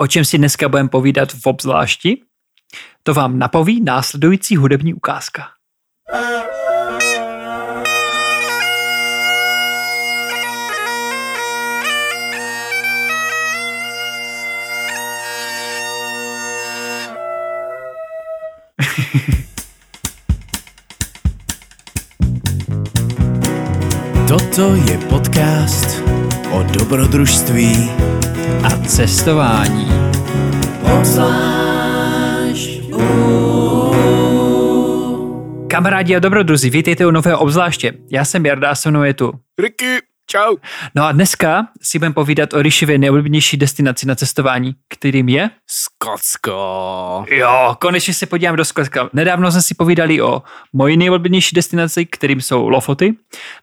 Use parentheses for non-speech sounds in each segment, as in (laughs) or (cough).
O čem si dneska budeme povídat v obzvlášti? To vám napoví následující hudební ukázka. Toto je podcast o dobrodružství a cestování. Kamarádi a dobrodruzi, vítejte u nového obzvláště. Já jsem Jarda a se mnou je tu. Ricky, čau. No a dneska si budeme povídat o Ryšivě nejoblíbenější destinaci na cestování, kterým je... Skotsko. Jo, konečně se podívám do Skotska. Nedávno jsme si povídali o mojí nejoblíbenější destinaci, kterým jsou Lofoty.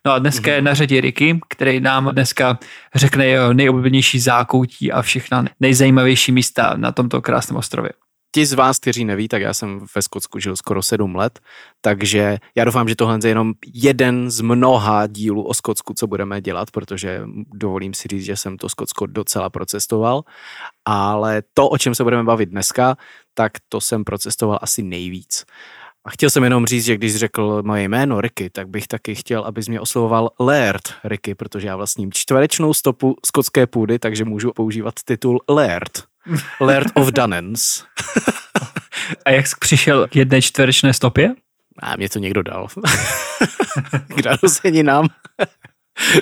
No a dneska mm-hmm. je na řadě Ricky, který nám dneska řekne jeho nejoblíbenější zákoutí a všechna nejzajímavější místa na tomto krásném ostrově ti z vás, kteří neví, tak já jsem ve Skotsku žil skoro sedm let, takže já doufám, že tohle je jenom jeden z mnoha dílů o Skotsku, co budeme dělat, protože dovolím si říct, že jsem to Skotsko docela procestoval, ale to, o čem se budeme bavit dneska, tak to jsem procestoval asi nejvíc. A chtěl jsem jenom říct, že když řekl moje jméno Ricky, tak bych taky chtěl, abys mě oslovoval Laird Ricky, protože já vlastním čtverečnou stopu skotské půdy, takže můžu používat titul Laird. Laird of Dunans. A jak jsi přišel k jedné čtverečné stopě? A mě to někdo dal. k narozeninám.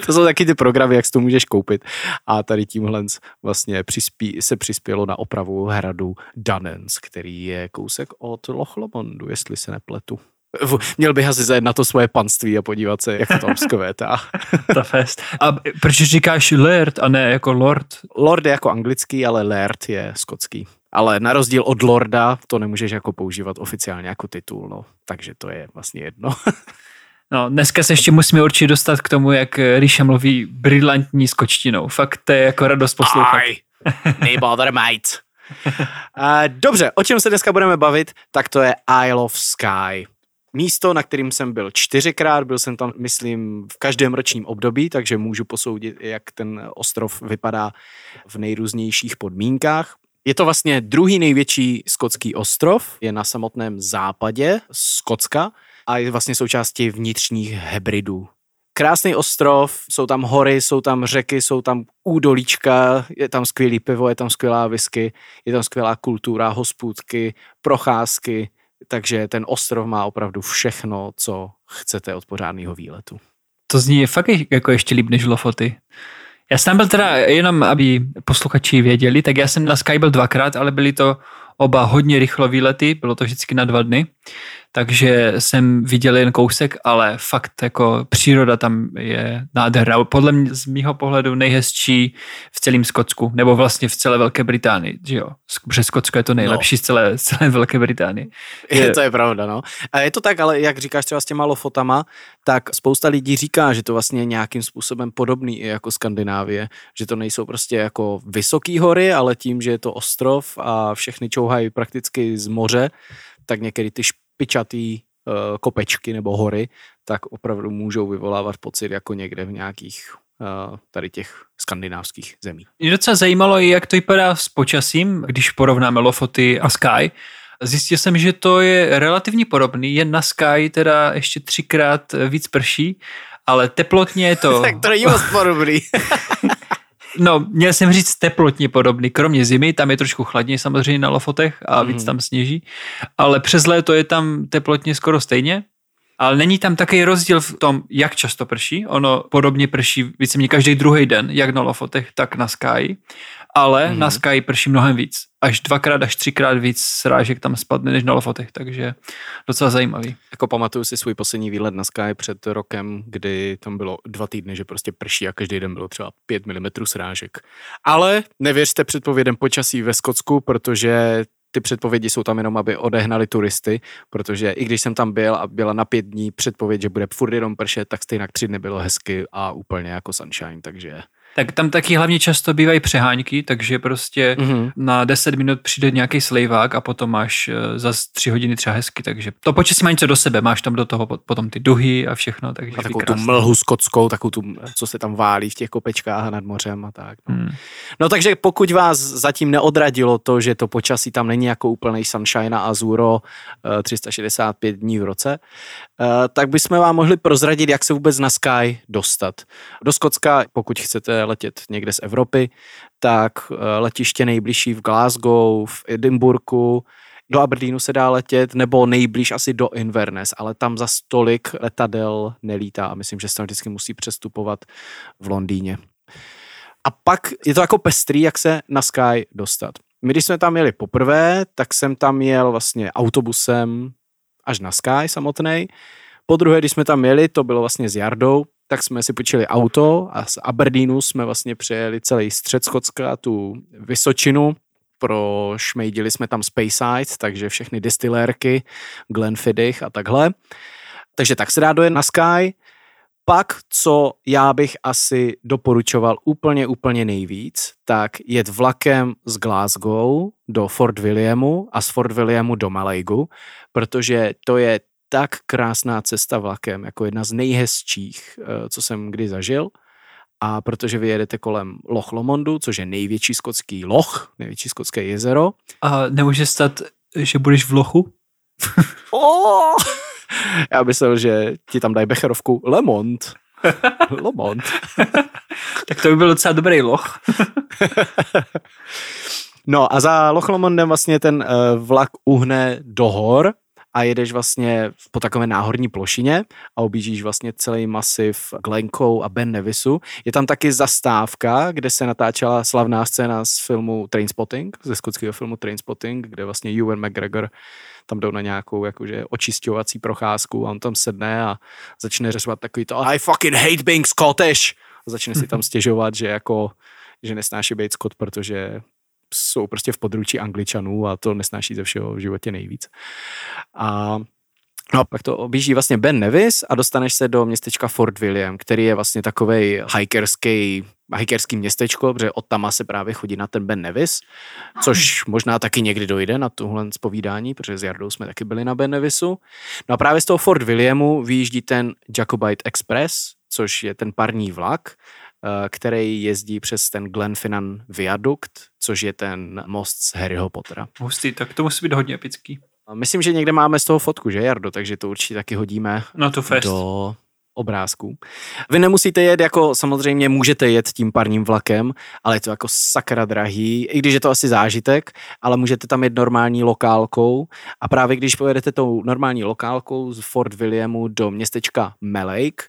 to jsou taky ty programy, jak si to můžeš koupit. A tady tímhle vlastně přispí, se přispělo na opravu hradu Dunans, který je kousek od Loch Lomondu, jestli se nepletu. Měl bych asi zajet na to svoje panství a podívat se, jak to zkvétá. (laughs) Ta fest. A proč říkáš Laird a ne jako Lord? Lord je jako anglický, ale Laird je skotský. Ale na rozdíl od Lorda to nemůžeš jako používat oficiálně jako titul, no. Takže to je vlastně jedno. (laughs) No, dneska se ještě musíme určitě dostat k tomu, jak Ríša mluví brilantní skočtinou. Fakt to je jako radost poslouchat. Aj, nebother mate. Uh, (laughs) dobře, o čem se dneska budeme bavit, tak to je Isle of Sky místo, na kterým jsem byl čtyřikrát, byl jsem tam, myslím, v každém ročním období, takže můžu posoudit, jak ten ostrov vypadá v nejrůznějších podmínkách. Je to vlastně druhý největší skotský ostrov, je na samotném západě Skotska a je vlastně součástí vnitřních hebridů. Krásný ostrov, jsou tam hory, jsou tam řeky, jsou tam údolíčka, je tam skvělý pivo, je tam skvělá whisky, je tam skvělá kultura, hospůdky, procházky, takže ten ostrov má opravdu všechno, co chcete od pořádného výletu. To zní fakt jako ještě líp než Lofoty. Já jsem tam byl teda, jenom aby posluchači věděli, tak já jsem na Sky byl dvakrát, ale byly to oba hodně rychlo výlety, bylo to vždycky na dva dny takže jsem viděl jen kousek, ale fakt jako příroda tam je nádherná. Podle mě z mýho pohledu nejhezčí v celém Skotsku, nebo vlastně v celé Velké Británii, že jo? Protože Skotsko je to nejlepší no. z, celé, z celé Velké Británii. Je, to je pravda, no. A je to tak, ale jak říkáš třeba s těma lofotama, tak spousta lidí říká, že to vlastně je nějakým způsobem podobný i jako Skandinávie, že to nejsou prostě jako vysoký hory, ale tím, že je to ostrov a všechny čouhají prakticky z moře, tak některé ty špičatý uh, kopečky nebo hory, tak opravdu můžou vyvolávat pocit jako někde v nějakých uh, tady těch skandinávských zemí. Mě docela zajímalo, jak to vypadá s počasím, když porovnáme Lofoty a Sky. Zjistil jsem, že to je relativně podobný, jen na Sky teda ještě třikrát víc prší, ale teplotně je to... (laughs) tak to není moc podobný. (laughs) No, měl jsem říct teplotně podobný, kromě zimy, tam je trošku chladněji samozřejmě na Lofotech a mm. víc tam sněží, ale přes léto je tam teplotně skoro stejně, ale není tam takový rozdíl v tom, jak často prší. Ono podobně prší víceméně každý druhý den, jak na Lofotech, tak na Sky ale mm-hmm. na Sky prší mnohem víc. Až dvakrát, až třikrát víc srážek tam spadne než na Lofotech, takže docela zajímavý. Jako pamatuju si svůj poslední výlet na Sky před rokem, kdy tam bylo dva týdny, že prostě prší a každý den bylo třeba 5 mm srážek. Ale nevěřte předpovědem počasí ve Skotsku, protože ty předpovědi jsou tam jenom, aby odehnali turisty, protože i když jsem tam byl a byla na pět dní předpověď, že bude furt jenom pršet, tak stejně tři dny bylo hezky a úplně jako sunshine, takže Tak tam taky hlavně často bývají přeháňky, takže prostě mm-hmm. na 10 minut přijde nějaký slejvák a potom máš eh, za 3 hodiny třeba hezky, takže to počasí má něco do sebe, máš tam do toho potom ty duhy a všechno. Takže a takovou tu mlhu skotskou, takovou tu, co se tam válí v těch kopečkách nad mořem a tak. No. Hmm. no takže pokud vás zatím neodradilo to, že to počasí tam není jako úplný sunshine a azuro 365 dní v roce, eh, tak bychom vám mohli prozradit, jak se vůbec na Sky dostat. Do Skotska, pokud chcete letět někde z Evropy, tak eh, letiště nejbližší v Glasgow, v Edinburghu, do Aberdeenu se dá letět, nebo nejblíž asi do Inverness, ale tam za stolik letadel nelítá a myslím, že se tam vždycky musí přestupovat v Londýně. A pak je to jako pestrý, jak se na Sky dostat. My, když jsme tam jeli poprvé, tak jsem tam jel vlastně autobusem až na Sky samotný. Po druhé, když jsme tam jeli, to bylo vlastně s Jardou, tak jsme si počili auto a z Aberdeenu jsme vlastně přejeli celý střed Skotska, tu Vysočinu, prošmejdili jsme tam Speyside, takže všechny distilérky, Glenfiddich a takhle. Takže tak se dá dojet na Sky. Pak, co já bych asi doporučoval úplně, úplně nejvíc, tak jet vlakem z Glasgow do Fort Williamu a z Fort Williamu do Malaygu, protože to je tak krásná cesta vlakem, jako jedna z nejhezčích, eh, co jsem kdy zažil. A protože vy jedete kolem Loch Lomondu, což je největší skotský loch, největší skotské jezero. A nemůže stát, že budeš v lochu? (laughs) oh! Já myslel, že ti tam dají becherovku Lemont. Lemont. (laughs) tak to by byl docela dobrý loch. (laughs) no a za Loch Lomondem vlastně ten uh, vlak uhne do hor a jedeš vlastně po takové náhorní plošině a objíždíš vlastně celý masiv Glencoe a Ben Nevisu. Je tam taky zastávka, kde se natáčela slavná scéna z filmu Trainspotting, ze skotského filmu Trainspotting, kde vlastně Ewan McGregor tam jdou na nějakou jakože očišťovací procházku a on tam sedne a začne řešovat takový to I fucking hate being Scottish a začne si tam (laughs) stěžovat, že jako že nesnáší být Scott, protože jsou prostě v područí angličanů a to nesnáší ze všeho v životě nejvíc. A No a pak to objíždí vlastně Ben Nevis a dostaneš se do městečka Fort William, který je vlastně takový hikerský, hikerský městečko, protože od tam se právě chodí na ten Ben Nevis, což možná taky někdy dojde na tuhle zpovídání, protože s Jardou jsme taky byli na Ben Nevisu. No a právě z toho Fort Williamu vyjíždí ten Jacobite Express, což je ten parní vlak, Eh, který jezdí přes ten Glenfinnan viadukt, což je ten most z Harryho Pottera. Hustý, tak to musí být hodně epický. Myslím, že někde máme z toho fotku, že Jardo, takže to určitě taky hodíme no to fest. do obrázků. Vy nemusíte jet jako, samozřejmě můžete jet tím parním vlakem, ale je to jako sakra drahý, i když je to asi zážitek, ale můžete tam jet normální lokálkou a právě když pojedete tou normální lokálkou z Fort Williamu do městečka Melake,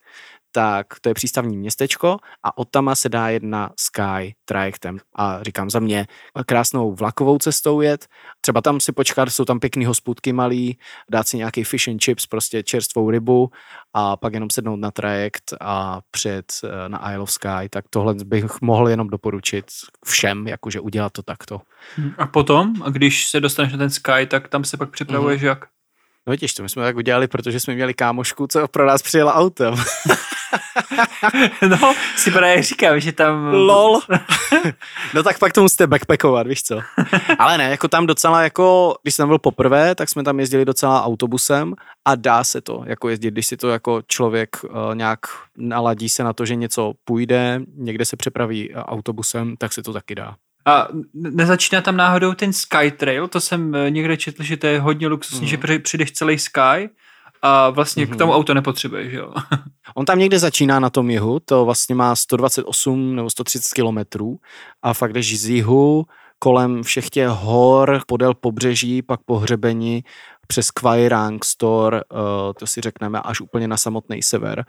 tak to je přístavní městečko a od tam se dá jet na Sky trajektem. A říkám za mě krásnou vlakovou cestou jet. Třeba tam si počkat, jsou tam pěkný hospůdky malý, dát si nějaký fish and chips, prostě čerstvou rybu a pak jenom sednout na trajekt a přijet eh, na Isle of Sky. Tak tohle bych mohl jenom doporučit všem, jakože udělat to takto. Hm, a potom, když se dostaneš na ten Sky, tak tam se pak připravuješ mm. jak? No vidíš, to my jsme tak udělali, protože jsme měli kámošku, co pro nás přijela autem. (laughs) no, si právě říkám, že tam... LOL. no tak pak to musíte backpackovat, víš co. Ale ne, jako tam docela jako, když jsem tam byl poprvé, tak jsme tam jezdili docela autobusem a dá se to jako jezdit, když si to jako člověk uh, nějak naladí se na to, že něco půjde, někde se přepraví autobusem, tak se to taky dá. A nezačíná tam náhodou ten Skytrail, to jsem eh, někde četl, že to je hodně luxusní, mm. že přijdeš celý Sky a vlastně mm-hmm. k mhm. tomu auto nepotřebuješ, jo. (laughs) On tam někde začíná na tom jihu, to vlastně má 128 nebo 130 kilometrů a fakt jdeš z jihu kolem všech těch hor, podél pobřeží, pak po hřebeni, přes Quairang Store, uh, to si řekneme až úplně na samotný sever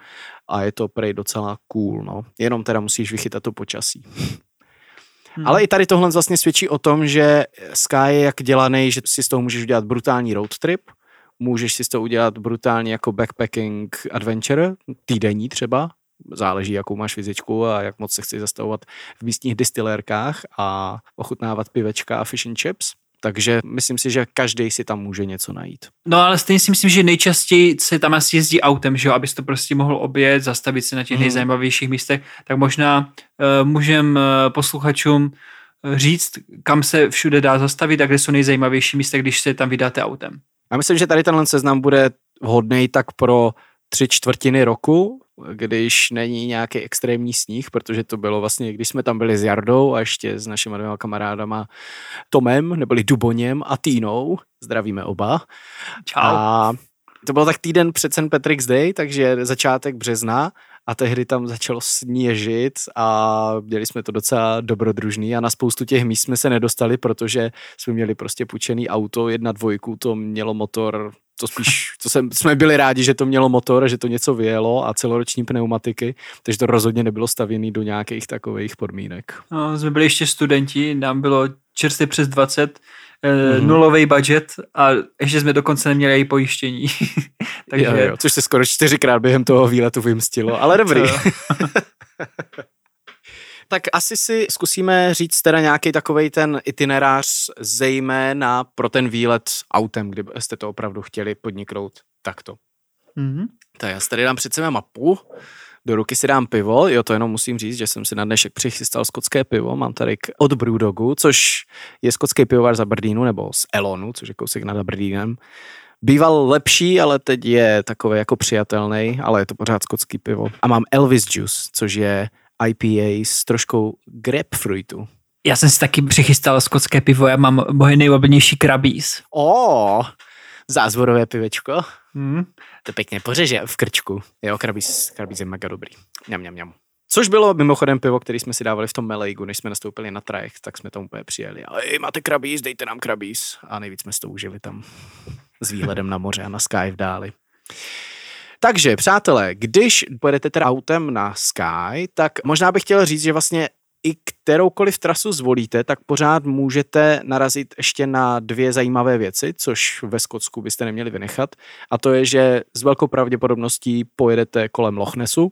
a je to prej docela cool, no. Jenom teda musíš vychytat to počasí. (laughs) Hmm. Ale i tady tohle vlastně svědčí o tom, že Sky je jak dělaný, že si z toho můžeš udělat brutální road trip, můžeš si z toho udělat brutálně jako backpacking adventure, týdenní třeba, záleží, jakou máš fyzičku a jak moc se chceš zastavovat v místních distilérkách a ochutnávat pivečka a fish and chips. Takže myslím si, že každý si tam může něco najít. No ale stejně si myslím, že nejčastěji se tam asi jezdí autem, že jo, abys to prostě mohl objet, zastavit se na těch mm. nejzajímavějších místech, tak možná uh, můžem uh, posluchačům říct, kam se všude dá zastavit a kde jsou nejzajímavější místa, když se tam vydáte autem. Já myslím, že tady tenhle seznam bude vhodný tak pro tři čtvrtiny roku, když není nějaký extrémní sníh, protože to bylo vlastně, když jsme tam byli s Jardou a ještě s našimi dvěma kamarádama Tomem, neboli Duboněm a Týnou, zdravíme oba. Čau. A to byl tak týden před St. Patrick's Day, takže začátek března a tehdy tam začalo sněžit a měli jsme to docela dobrodružný a na spoustu těch míst jsme se nedostali, protože jsme měli prostě půjčený auto, jedna dvojku, to mělo motor to spíš, to jsem, jsme byli rádi, že to mělo motor, že to něco vyjelo a celoroční pneumatiky, takže to rozhodně nebylo stavěné do nějakých takových podmínek. No, jsme byli ještě studenti, nám bylo čerstvě přes 20, mm-hmm. nulový budget a ještě jsme dokonce neměli její pojištění. (laughs) Takže... Jo, jo, což se skoro čtyřikrát během toho výletu vymstilo, ale dobrý. (laughs) tak asi si zkusíme říct teda nějaký takový ten itinerář zejména pro ten výlet autem, kdybyste to opravdu chtěli podniknout takto. Mm-hmm. Tak já si tady dám před sebe mapu, do ruky si dám pivo, jo to jenom musím říct, že jsem si na dnešek přichystal skotské pivo, mám tady od Brewdogu, což je skotský pivovar z Aberdeenu, nebo z Elonu, což je kousek nad Aberdeenem. Býval lepší, ale teď je takový jako přijatelný, ale je to pořád skotský pivo. A mám Elvis Juice, což je IPA s troškou grapefruitu. Já jsem si taky přichystal skotské pivo, já mám moje nejoblíbenější krabís. O, zázvorové pivečko. Hmm. To pěkně pořeže v krčku. Jo, krabís, krabís je mega dobrý. Mňam, mňam, mňam. Což bylo mimochodem pivo, který jsme si dávali v tom Melejgu, než jsme nastoupili na trajekt, tak jsme tam úplně přijeli. A ej, máte krabís, dejte nám krabís. A nejvíc jsme to užili tam s výhledem na moře a na sky v dáli. Takže, přátelé, když pojedete teda autem na Sky, tak možná bych chtěl říct, že vlastně i kteroukoliv trasu zvolíte, tak pořád můžete narazit ještě na dvě zajímavé věci, což ve Skotsku byste neměli vynechat. A to je, že s velkou pravděpodobností pojedete kolem Loch Nessu,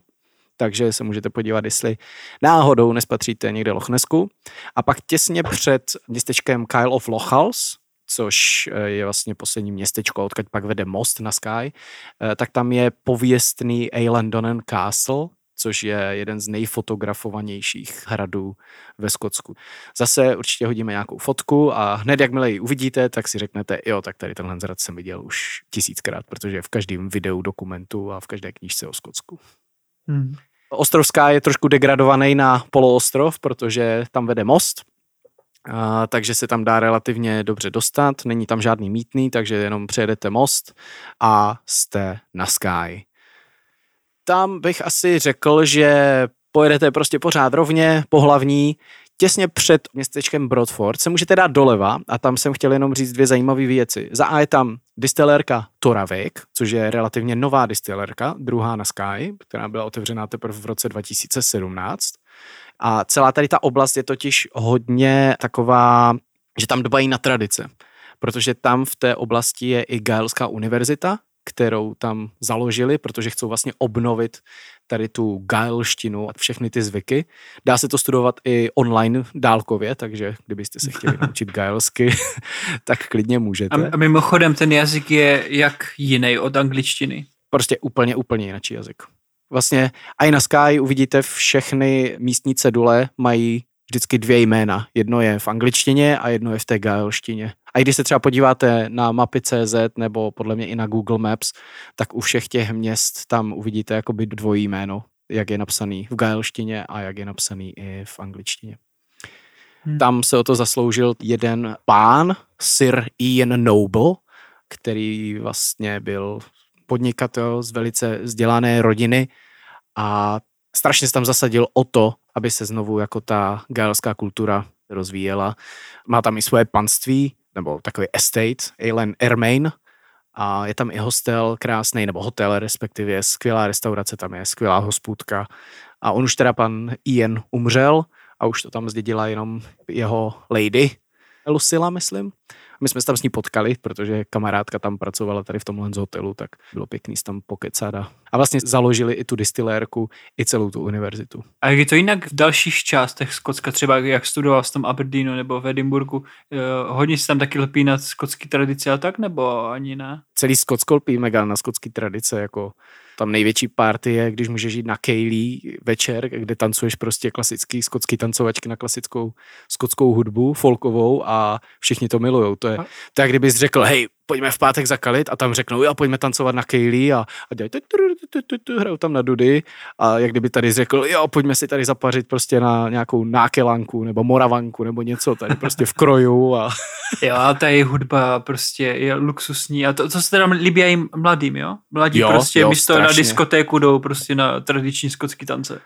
takže se můžete podívat, jestli náhodou nespatříte někde Loch Nessku. A pak těsně před městečkem Kyle of Lochals, což eh, je vlastně poslední městečko, odkud pak vede most na Sky, eh, tak tam je pověstný Eilandonen Castle, což je jeden z nejfotografovanějších hradů ve Skotsku. Zase určitě hodíme nějakou fotku a hned jakmile ji uvidíte, tak si řeknete, jo, tak tady tenhle hrad jsem viděl už tisíckrát, protože je v každém videu, dokumentu a v každé knížce o Skotsku. Hmm. Ostrovská je trošku degradovaný na poloostrov, protože tam vede most, a, takže se tam dá relativně dobře dostat, není tam žádný mítný, takže jenom přejedete most a jste na Sky. Tam bych asi řekl, že pojedete prostě pořád rovně, po hlavní, těsně před městečkem Brodford se můžete dát doleva a tam jsem chtěl jenom říct dvě zajímavé věci. Za A je tam distilérka Toravik, což je relativně nová distilérka, druhá na Sky, která byla otevřená teprve v roce 2017. A celá tady ta oblast je totiž hodně taková, že tam dbají na tradice, protože tam v té oblasti je i Gaelská univerzita, kterou tam založili, protože chcou vlastně obnovit tady tu gaelštinu a všechny ty zvyky. Dá se to studovat i online dálkově, takže kdybyste se chtěli (laughs) naučit gaelsky, (laughs) tak klidně můžete. A mimochodem ten jazyk je jak jiný od angličtiny? Prostě úplně, úplně jiný jazyk. Vlastně i na Sky uvidíte všechny místní cedule mají vždycky dvě jména. Jedno je v angličtině a jedno je v té gaelštině. A když se třeba podíváte na mapy CZ nebo podle mě i na Google Maps, tak u všech těch měst tam uvidíte jakoby dvojí jméno, jak je napsaný v gaelštině a jak je napsaný i v angličtině. Hmm. Tam se o to zasloužil jeden pán, Sir Ian Noble, který vlastně byl podnikatel z velice vzdělané rodiny a strašně se tam zasadil o to, aby se znovu jako ta gaelská kultura rozvíjela. Má tam i svoje panství, nebo takový estate, Eilen Ermain, a je tam i hostel krásný, nebo hotel respektive, skvělá restaurace tam je, skvělá hospůdka. A on už teda pan Ian umřel a už to tam zdědila jenom jeho lady, Lucilla, myslím. My jsme se tam s ní potkali, protože kamarádka tam pracovala tady v tomhle hotelu, tak bylo pěkný se tam pokecat a, a vlastně založili i tu distilérku, i celou tu univerzitu. A jak je to jinak v dalších částech Skotska, třeba jak studoval v tom Aberdeenu nebo v Edinburgu, eh, hodně se tam taky lepí na skotský tradice a tak, nebo ani ne? Celý Skotsko lpí mega na skotský tradice, jako tam největší party je, když můžeš jít na Kaylee večer, kde tancuješ prostě klasický skotský tancovačky na klasickou skotskou hudbu, folkovou a všichni to milujou. To je, je kdybys řekl, hej, pojďme v pátek zakalit a tam řeknou, jo, pojďme tancovat na Kaylee a, a dělají, hrajou tam na dudy a jak kdyby tady řekl, jo, pojďme si tady zapařit prostě na nějakou nákelanku nebo moravanku nebo něco tady prostě v kroju a... (laughs) Jo, a ta je hudba prostě je luxusní a to, to se teda líbí i mladým, jo? Mladí Jo, prostě jo, místo strašně. na diskotéku jdou prostě na tradiční skotský tance.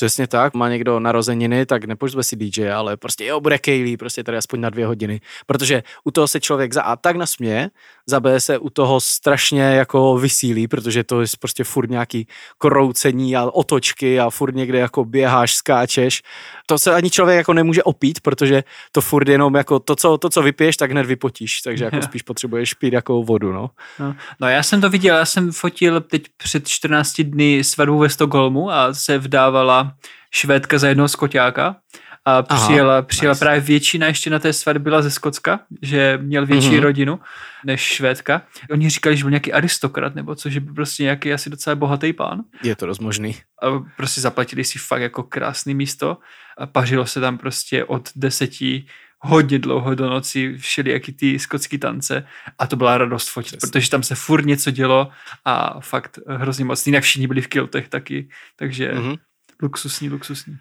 Přesně tak, má někdo narozeniny, tak nepozve si DJ, ale prostě jo, bude Kaylee, prostě tady aspoň na dvě hodiny. Protože u toho se člověk za A tak nasměje, za B se u toho strašně jako vysílí, protože to je prostě furt nějaký kroucení a otočky a furt někde jako běháš, skáčeš. To se ani člověk jako nemůže opít, protože to furt jenom jako to, co, to, co vypiješ, tak hned vypotíš, takže jako (laughs) spíš potřebuješ pít jako vodu, no. No, no já jsem to viděl, já jsem fotil teď před 14 dny svatbu ve Stockholmu a se vdávala švédka za jednoho skoťáka a Aha, přijela, přijela nice. právě většina ještě na té svatbě byla ze Skotska, že měl větší Mhm. rodinu než švédka. Oni říkali, že byl nějaký aristokrat nebo co, že byl prostě nějaký asi docela bohatý pán Je to dost možný. a prostě zaplatili si fakt jako krásný místo a pařilo se tam prostě od deseti hodně dlouho do noci všelijaký ty skotský tance a to byla radost fotit, Přesně. protože tam se furt něco dělo a fakt hrozně moc. Jinak všichni byli v kiltech taky, takže Mhm. Luxusní, luxusní.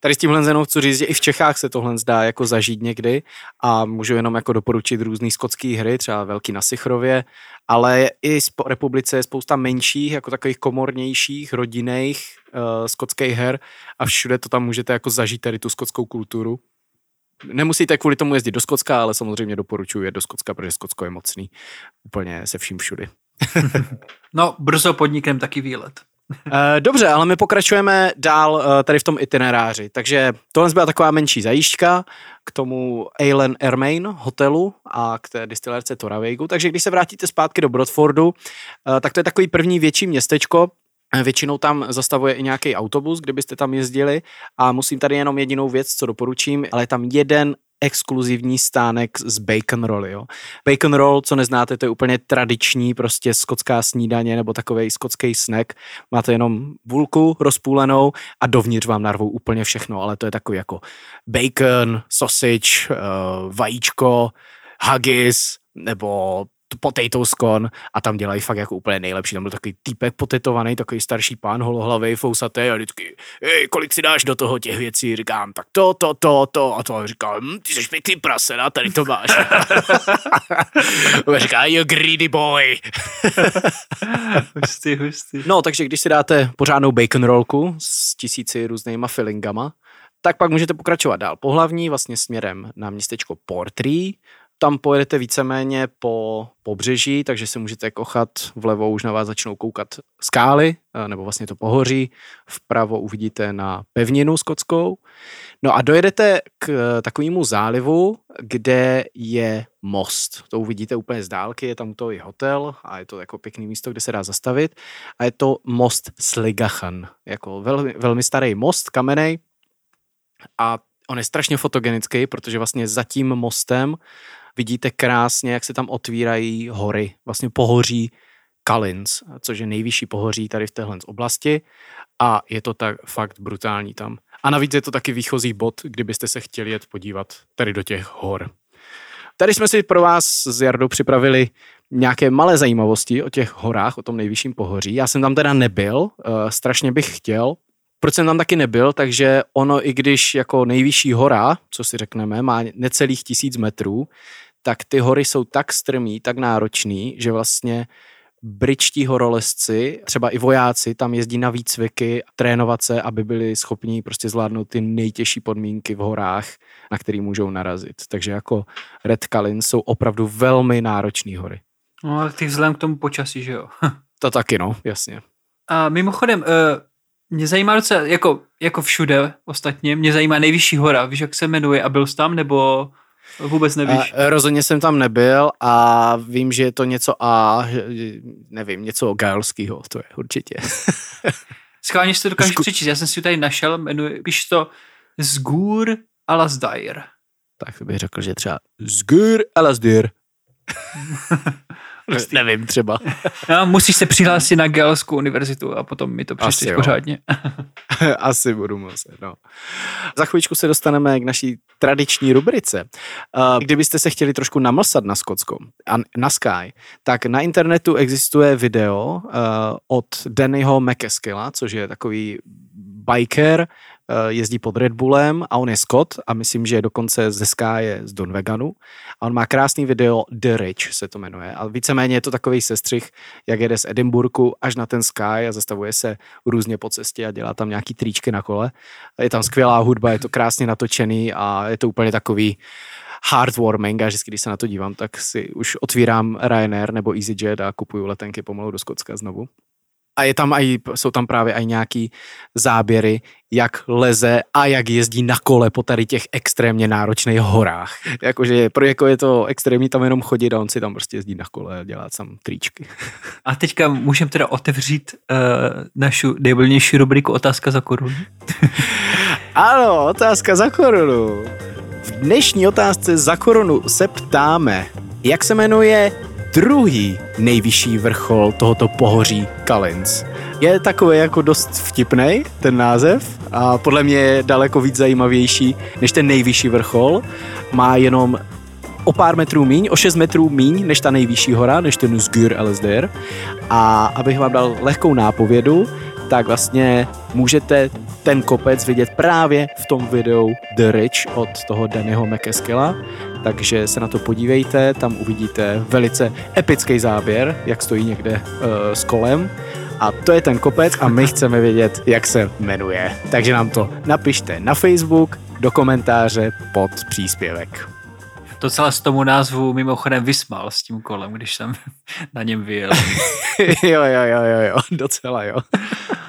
Tady s tímhle jenom chci říct, že i v Čechách se tohle zdá jako zažít někdy a můžu jenom jako doporučit různé skotské hry, třeba Velký na Sichrově, ale i v republice je spousta menších, jako takových komornějších, rodinných uh, skotských her a všude to tam můžete jako zažít tady tu skotskou kulturu. Nemusíte kvůli tomu jezdit do Skotska, ale samozřejmě doporučuji do Skotska, protože Skotsko je mocný úplně se vším všudy. (laughs) No, brzo podnikem taky výlet. Eh, Dobře, ale my pokračujeme dál eh, tady v tom itineráři. Takže tohle byla taková menší zajížďka k tomu Eilen Ermain hotelu a k té distilérce Toravejgu. Takže když se vrátíte zpátky do Brodfordu, eh, tak to je takový první větší městečko, Většinou tam zastavuje i nějaký autobus, kdybyste tam jezdili a musím tady jenom jedinou věc, co doporučím, ale je tam jeden exkluzivní stánek z bacon rolly. Jo. Bacon roll, co neznáte, to je úplně tradiční prostě skotská snídaně nebo takový skotský snack. Máte jenom bulku rozpůlenou a dovnitř vám narvou úplně všechno, ale to je takový jako bacon, sausage, uh, vajíčko, haggis nebo potato scone a tam dělají fakt jako úplně nejlepší. Tam byl takový týpek potetovaný, takový starší pán, holohlavý, fousatý a vždycky, hej, kolik si dáš do toho těch věcí? Říkám, tak to, to, to, to a to. A říkám, hm, ty jsi pěkný prase, a tady to máš. a (laughs) říká, you greedy boy. (laughs) Hustý, hustý. No, takže když si dáte pořádnou bacon rollku s tisíci různýma fillingama, tak pak můžete pokračovat dál po hlavní, vlastně směrem na městečko Portree. Tam pojedete víceméně po pobřeží, takže se můžete kochat, vlevo už na vás začnou koukat skály, eh, nebo vlastně to pohoří, vpravo uvidíte na pevninu skotskou. No a dojedete k eh, takovému zálivu, kde je most. To uvidíte úplně z dálky, je tam to i hotel a je to jako pěkný místo, kde se dá zastavit. A je to most Sligachan, jako velmi, velmi starý most, kamenej. A on je strašně fotogenický, protože vlastně za tím mostem vidíte krásně, jak se tam otvírají hory, vlastně pohoří Kalins, což je nejvyšší pohoří tady v téhle oblasti a je to tak fakt brutální tam. A navíc je to taky výchozí bod, kdybyste se chtěli jet podívat tady do těch hor. Tady jsme si pro vás s Jardou připravili nějaké malé zajímavosti o těch horách, o tom nejvyšším pohoří. Já jsem tam teda nebyl, uh, strašně bych chtěl. Proč jsem tam taky nebyl, takže ono, i když jako nejvyšší hora, co si řekneme, má necelých tisíc metrů, tak ty hory jsou tak strmý, tak náročný, že vlastně britští horolezci, třeba i vojáci, tam jezdí na výcviky, trénovat se, aby byli schopni prostě zvládnout ty nejtěžší podmínky v horách, na který můžou narazit. Takže jako Red Kalin jsou opravdu velmi náročné hory. No, ale ty vzhledem k tomu počasí, že jo. (laughs) To taky, no, jasně. A mimochodem, eh, mě zajímá docela, jako, jako všude ostatně, mě zajímá nejvyšší hora. Víš, jak se jmenuje a byl jsi tam, nebo... Vůbec nevíš. A, rozhodně jsem tam nebyl a vím, že je to něco a nevím, něco galského, to je určitě. (laughs) Schválně si to dokážeš Zku... přečíst, já jsem si to tady našel, jmenuje, píš to Zgur Alasdair. Tak bych řekl, že třeba Zgur Alasdair. (laughs) Nevím, třeba. (laughs) No, musíš se přihlásit na Galskou univerzitu a potom mi to přečteš pořádně. (laughs) (laughs) Asi budu muset, no. Za chvíličku se dostaneme k naší tradiční rubrice. Kdybyste se chtěli trošku namlsat na Skotsko a na Sky, tak na internetu existuje video od Dannyho McEskilla, což je takový biker, Eh, jezdí pod Red Bullem a on je Scott a myslím, že dokonce ze Sky je z Donveganu a on má krásný video The Rich se to jmenuje. A víceméně je to takový sestřih, jak jede z Edinburgu až na ten Sky a zastavuje se různě po cestě a dělá tam nějaký tríčky na kole. Je tam skvělá hudba, je to krásně natočený a je to úplně takový heartwarming a vždycky, když se na to dívám, tak si už otvírám Ryanair nebo EasyJet a kupuju letenky pomalu do Skotska znovu a je tam aj, jsou tam právě i nějaký záběry, jak leze a jak jezdí na kole po tady těch extrémně náročných horách. (laughs) Jakože pro jako je to extrémní tam jenom chodit a on si tam prostě jezdí na kole a dělá tam tričky. A teďka můžeme teda otevřít uh, našu nejvolnější rubriku Otázka za korunu. (laughs) ano, otázka za korunu. V dnešní otázce za korunu se ptáme, jak se jmenuje druhý nejvyšší vrchol tohoto pohoří Kalins. Je takový jako dost vtipný ten název a podle mě je daleko víc zajímavější než ten nejvyšší vrchol. Má jenom o pár metrů míň, o 6 metrů míň než ta nejvyšší hora, než ten Sgur LSDR. A abych vám dal lehkou nápovědu, tak vlastně můžete ten kopec vidět právě v tom videu The Rich od toho Dannyho McEskilla, takže se na to podívejte, tam uvidíte velice epický záběr, jak stojí někde uh, s kolem a to je ten kopec a my chceme vědět, jak se jmenuje. Takže nám to napište na Facebook, do komentáře pod příspěvek. Docela z tomu názvu mimochodem vysmál s tím kolem, když jsem (laughs) na něm vyjel. (laughs) jo, jo, jo, jo, jo, docela jo. (laughs)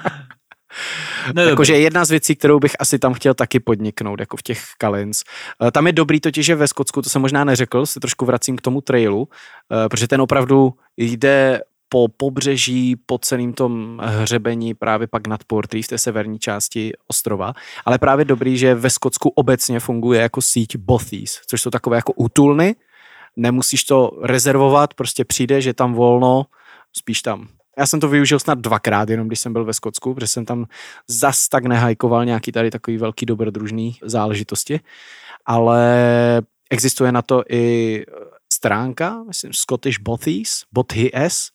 No, Jakože jedna z věcí, kterou bych asi tam chtěl taky podniknout, jako v těch Kalins. Eh, tam je dobrý totiž, že ve Skotsku, to jsem možná neřekl, se trošku vracím k tomu trailu, eh, protože ten opravdu jde po pobřeží, po celým tom hřebení právě pak nad Portree v té severní části ostrova. Ale právě dobrý, že ve Skotsku obecně funguje jako síť bothies, což jsou takové jako útulny. Nemusíš to rezervovat, prostě přijde, že tam volno, spíš tam já jsem to využil snad dvakrát, jenom když jsem byl ve Skotsku, protože jsem tam zas tak nehajkoval nějaký tady takový velký dobrodružný záležitosti, ale existuje na to i stránka, myslím Scottish Bothies, Bothies,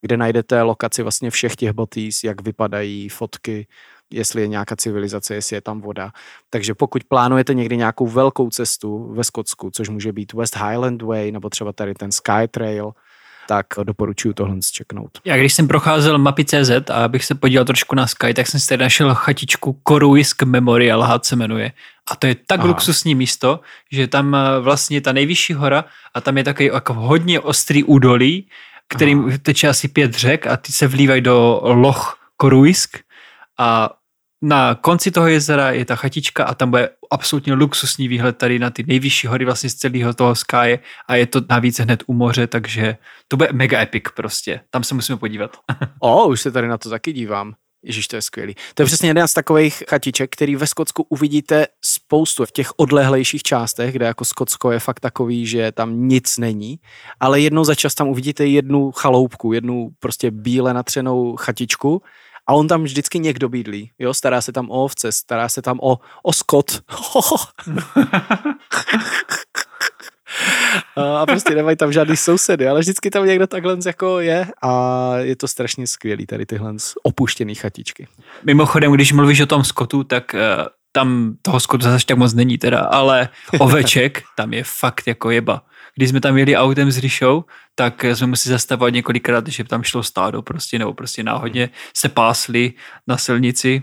kde najdete lokaci vlastně všech těch Bothies, jak vypadají fotky, jestli je nějaká civilizace, jestli je tam voda. Takže pokud plánujete někdy nějakou velkou cestu ve Skotsku, což může být West Highland Way nebo třeba tady ten Sky Trail, tak doporučuji tohle zčeknout. Já když jsem procházel mapy CZ a abych se podíval trošku na Sky, tak jsem si tady našel chatičku Koruisk Memorial Hut se jmenuje. A to je tak Aha. luxusní místo, že tam eh, vlastně ta nejvyšší hora a tam je takový jako hodně ostrý údolí, kterým Aha. teče asi pět řek a ty se vlívají do loch Koruisk a na konci toho jezera je ta chatička a tam bude absolutně luxusní výhled tady na ty nejvyšší hory vlastně z celého toho skáje a je to navíc hned u moře, takže to bude mega epic prostě. Tam se musíme podívat. (laughs) o, už se tady na to taky dívám. Ježíš, to je skvělý. To je přesně jeden z takových chatiček, který ve Skotsku uvidíte spoustu v těch odlehlejších částech, kde jako Skotsko je fakt takový, že tam nic není, ale jednou za čas tam uvidíte jednu chaloupku, jednu prostě bíle natřenou chatičku a on tam vždycky někdo bydlí, jo, stará se tam o ovce, stará se tam o, o skot. (laughs) a prostě nemají tam žádný sousedy, ale vždycky tam někdo takhle jako je a je to strašně skvělý tady tyhle opuštěný chatičky. Mimochodem, když mluvíš o tom skotu, tak uh, tam toho skotu zase tak moc není teda, ale (laughs) oveček tam je fakt jako jeba když jsme tam jeli autem s Rišou, tak jsme museli zastavovat několikrát, že tam šlo stádo prostě, nebo prostě náhodně se pásli na silnici.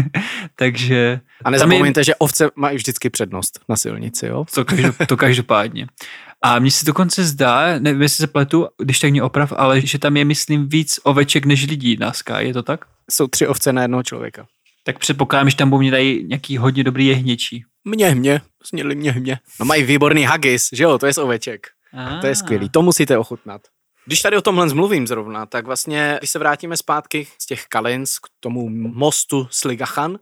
(laughs) Takže... A nezapomeňte, je... že ovce mají vždycky přednost na silnici, jo? To, každop, (laughs) to každopádně. A mně se dokonce zdá, nevím, jestli se pletu, když tak mě oprav, ale že tam je, myslím, víc oveček než lidí na Sky, je to tak? Jsou tři ovce na jednoho člověka. Tak předpokládám, že tam budou mě dají nějaký hodně dobrý jehněčí. Mě, mě, snědli mě, mě. No mají výborný haggis, že jo, to je z oveček. Ah. To je skvělý, to musíte ochutnat. Když tady o tomhle zmluvím zrovna, tak vlastně, když se vrátíme zpátky z těch Kalins k tomu mostu Sligachan,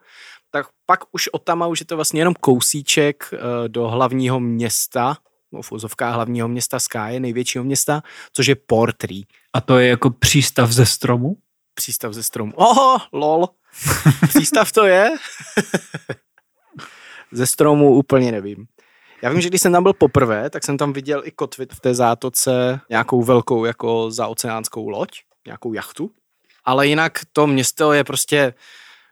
tak pak už od tam už je to vlastně jenom kousíček eh, do hlavního města, no v úzovkách hlavního města Sky, největšího města, což je Portree, A to je jako přístav ze stromu? přístav ze stromu. Oho, lol, (laughs) přístav to je? Ze stromu úplně nevím. Já vím, že když jsem tam byl poprvé, tak jsem tam viděl i kotvit v té zátoce nějakou velkou jako zaoceánskou loď, nějakou jachtu. Ale jinak to město je prostě,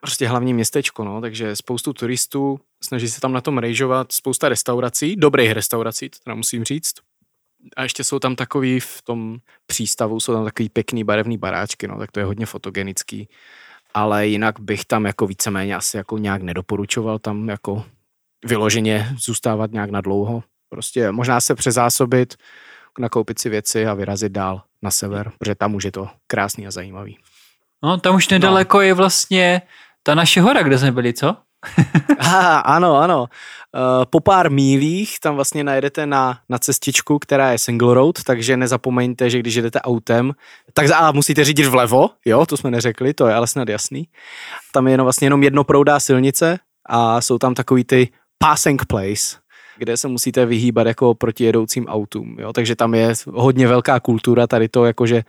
prostě hlavní městečko, no, takže spoustu turistů, snaží se tam na tom rejžovat, spousta restaurací, dobrých restaurací, to teda musím říct. A ještě jsou tam takový v tom přístavu, jsou tam takový pěkný barevný baráčky, no, tak to je hodně fotogenický. Ale jinak bych tam jako víceméně asi jako nějak nedoporučoval tam jako vyloženě zůstávat nějak na dlouho. Prostě možná se přezásobit, nakoupit si věci a vyrazit dál na sever, protože tam už je to krásný a zajímavý. No, tam už nedaleko no. je vlastně ta naše hora, kde jsme byli, co? (laughs) Aha, ano, ano. Uh, po pár mílích tam vlastně najedete na, na cestičku, která je single road, takže nezapomeňte, že když jedete autem, tak a musíte řídit vlevo, jo, to jsme neřekli, to je ale snad jasný. Tam je jenom vlastně jenom jednoproudá silnice a jsou tam takový ty passing place, kde se musíte vyhýbat jako proti jedoucím autům, jo, takže tam je hodně velká kultura tady to, jakože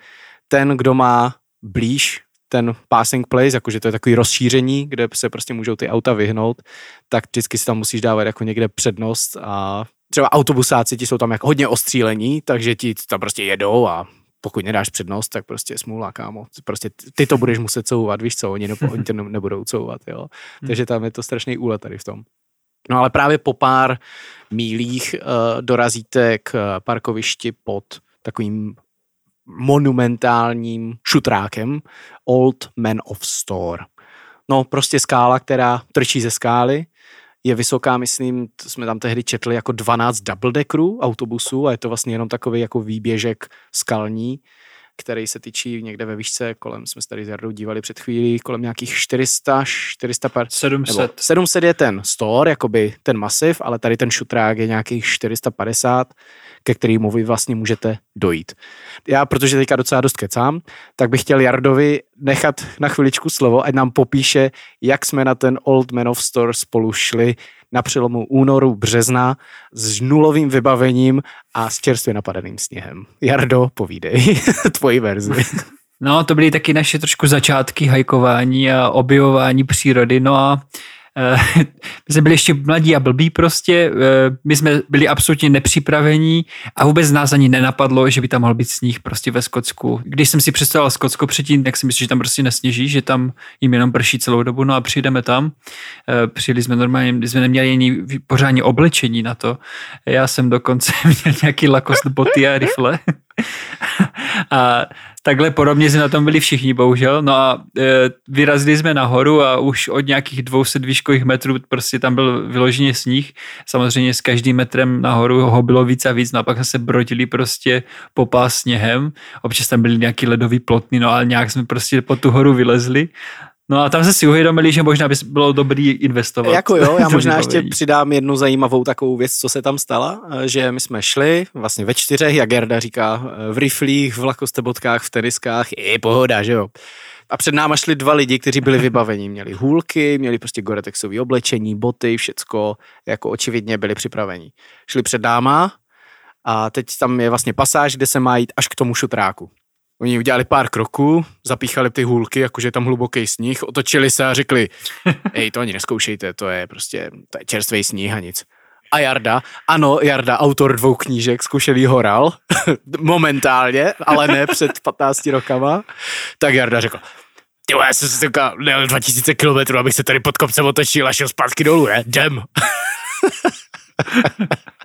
ten, kdo má blíž ten passing place, jakože to je takový rozšíření, kde se prostě můžou ty auta vyhnout, tak vždycky si tam musíš dávat jako někde přednost a třeba autobusáci ti jsou tam jako hodně ostřílení, takže ti tam prostě jedou a pokud nedáš přednost, tak prostě smůla, kámo. Prostě ty to budeš muset couvat, víš co, oni, (laughs) oni to nebudou couvat, jo. Takže tam je to strašný úlet tady v tom. No ale právě po pár mílích uh, dorazíte k parkovišti pod takovým monumentálním šutrákem Old Man of Store. No prostě skála, která trčí ze skály, je vysoká, myslím, jsme tam tehdy četli jako 12 double deckerů autobusů a je to vlastně jenom takový jako výběžek skalní, který se tyčí někde ve výšce kolem, jsme se tady s Jardou dívali před chvílí, kolem nějakých 400, 400 par, 700. nebo 700 je ten store, jakoby ten masiv, ale tady ten šutrák je nějakých 450, ke kterému vy vlastně můžete dojít. Já, protože teďka docela dost kecám, tak bych chtěl Jardovi nechat na chviličku slovo, ať nám popíše, jak jsme na ten Old Man of Store spolu šli na přelomu únoru, března s nulovým vybavením a s čerstvě napadeným sněhem. Jardo, povídej (laughs) tvoji verzi. No, to byly taky naše trošku začátky hajkování a objevování přírody. No a (laughs) my jsme byli ještě mladí a blbí prostě, eh, my jsme byli absolutně nepřipravení a vůbec nás ani nenapadlo, že by tam mohl být sníh prostě ve Skotsku. Když jsem si představoval Skotsko předtím, tak si myslím, že tam prostě nesněží, že tam jim jenom prší celou dobu, no a přijdeme tam. Eh, Přijeli jsme normálně, my jsme neměli ani pořádně oblečení na to. Já jsem dokonce (laughs) měl nějaký lakost boty a rifle. (laughs) a takhle podobně jsme na tom byli všichni, bohužel. No a e, vyrazili jsme nahoru a už od nějakých 200 výškových metrů prostě tam byl vyloženě sníh. Samozřejmě s každým metrem nahoru ho bylo víc a víc, no a pak jsme se brodili prostě po pás sněhem. Občas tam byly nějaký ledový plotny, no ale nějak jsme prostě po tu horu vylezli. No a tam jsme si uvědomili, že možná by bylo dobrý investovat. Jako jo, já (laughs) možná ještě přidám jednu zajímavou takovou věc, co se tam stala, že my jsme šli vlastně ve čtyřech, jak Gerda říká, v riflích, v lakostebotkách, v teniskách, je pohoda, že jo. A před náma šli dva lidi, kteří byli vybaveni. Měli hůlky, měli prostě goretexové oblečení, boty, všecko, jako očividně byli připraveni. Šli před náma a teď tam je vlastně pasáž, kde se má jít až k tomu šutráku. Oni udělali pár kroků, zapíchali ty hůlky, jakože je tam hluboký sníh, otočili se a řekli, (laughs) ej, to ani neskoušejte, to je prostě, to je čerstvý sníh a nic. A Jarda, ano, Jarda, autor dvou knížek, zkušelý horal, (laughs) momentálně, ale ne před 15 rokama, tak Jarda řekl, ty já jsem si říkal, nejel 2000 km, abych se tady pod kopcem otočil a šel zpátky dolů, ne? Jdem. (laughs)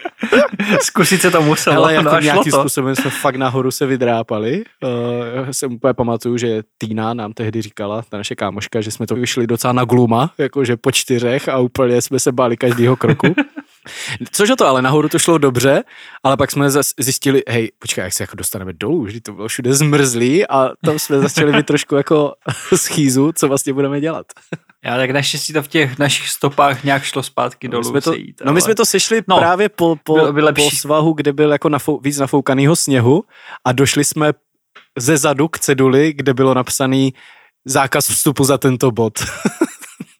(laughs) Zkusit se to muselo, Ale jako no nějakým to. způsobem jsme fakt nahoru se vydrápali. Uh, já jsem úplně pamatuju, že Týna nám tehdy říkala, ta naše kámoška, že jsme to vyšli docela na gluma, jakože po čtyřech a úplně jsme se báli každého kroku. (laughs) Což to, ale nahoru to šlo dobře, ale pak jsme zjistili, hej, počkej, jak se jako dostaneme dolů, že to bylo všude zmrzlý a tam jsme začali mít trošku jako (laughs) schýzu, co vlastně budeme dělat. Já tak naštěstí to v těch našich stopách nějak šlo zpátky No, dolů jsme to, sejít, no my jsme to sešli no, právě po, bylo po, by lepší. po svahu, kde byl jako nafou, víc nafoukanýho sněhu a došli jsme ze zadu k ceduli, kde bylo napsaný zákaz vstupu za tento bod.